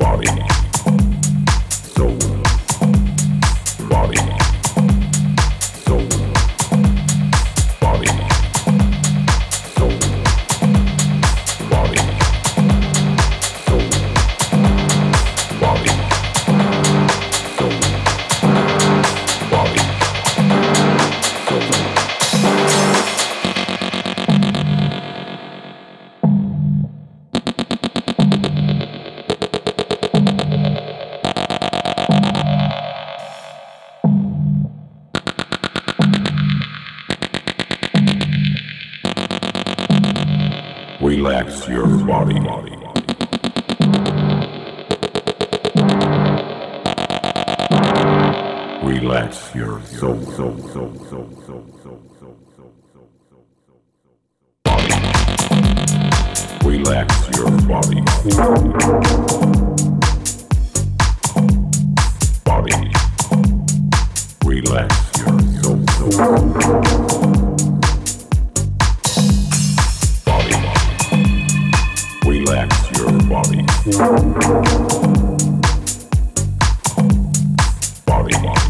body. Relax your body. Body. Relax your. Body. Relax your body. Body. Relax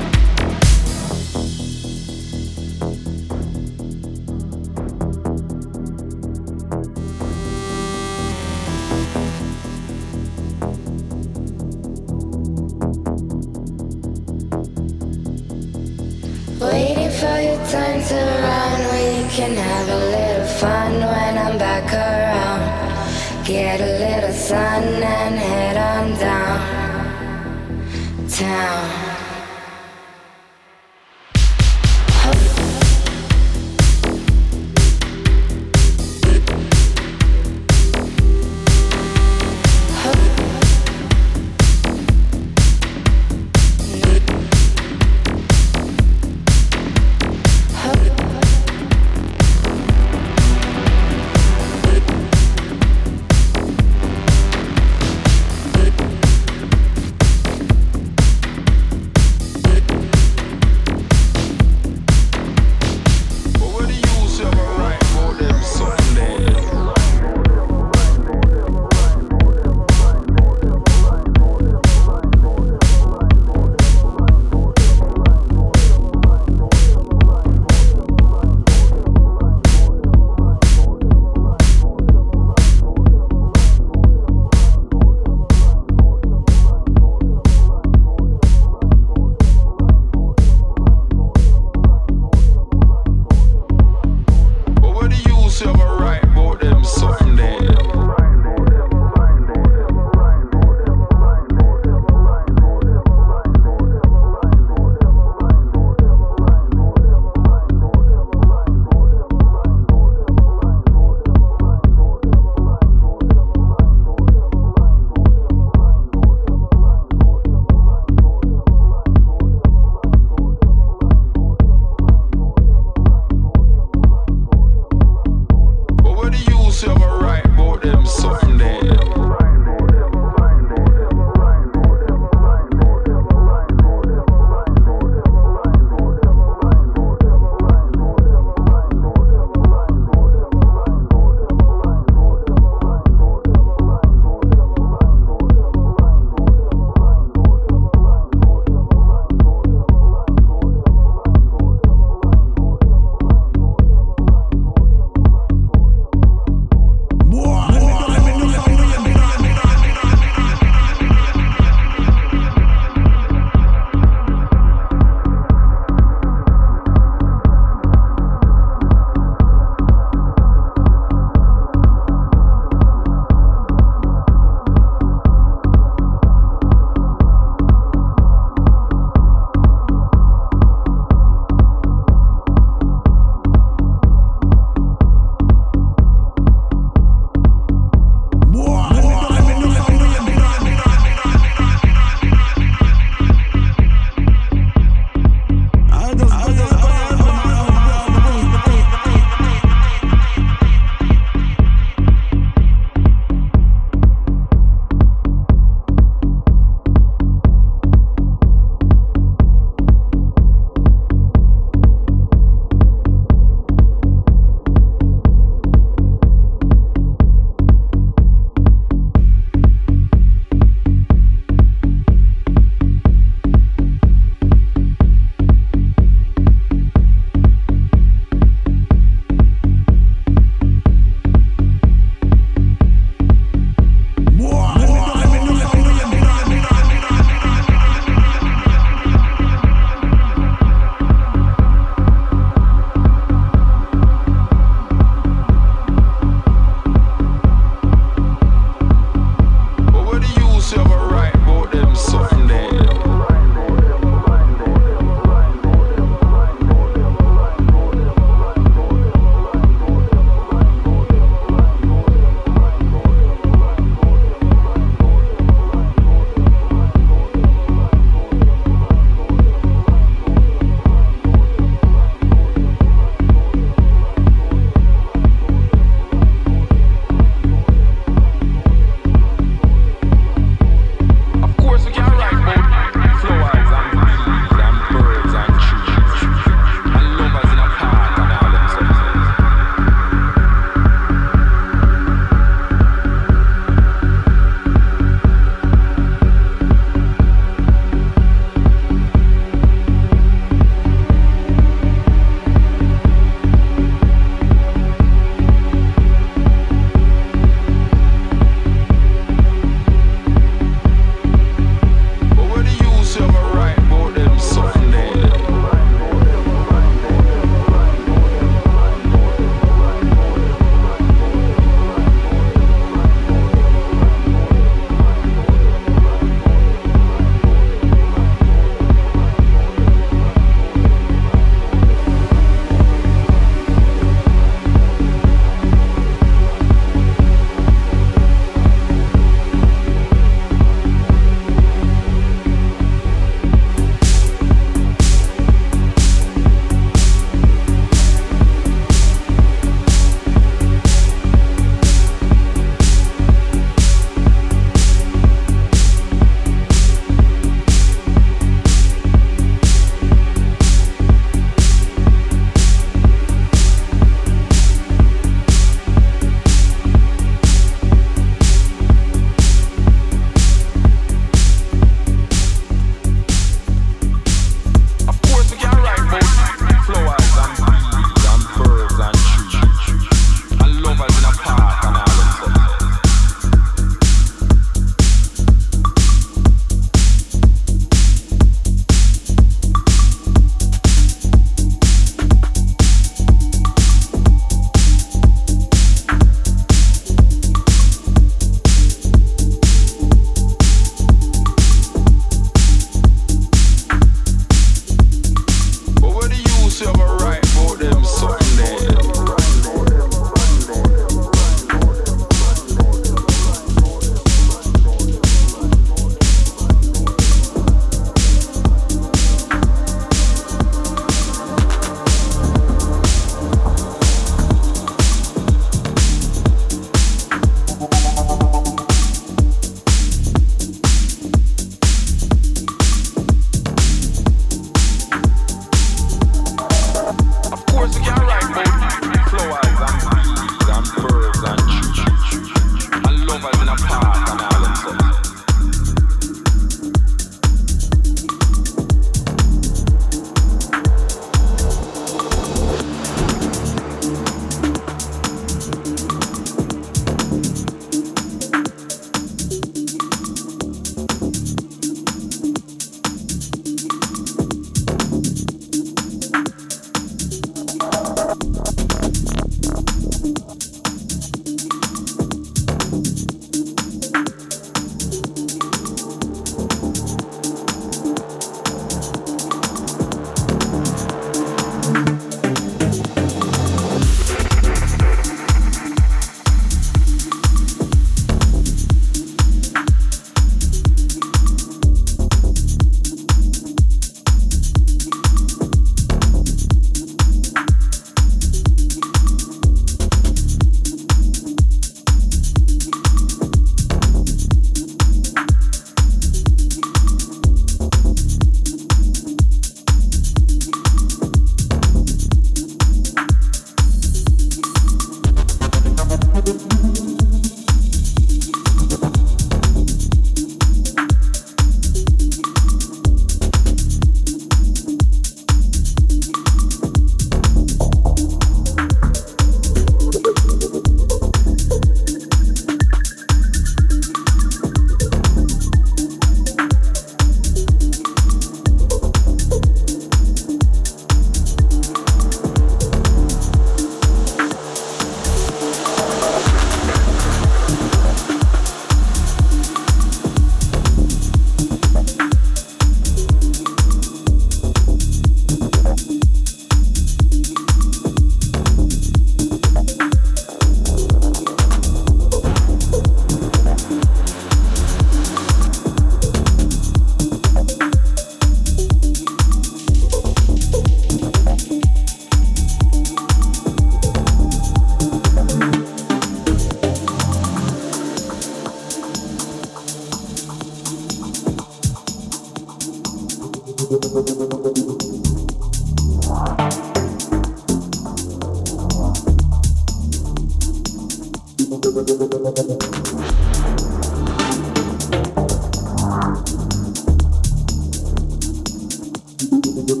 Thank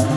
you.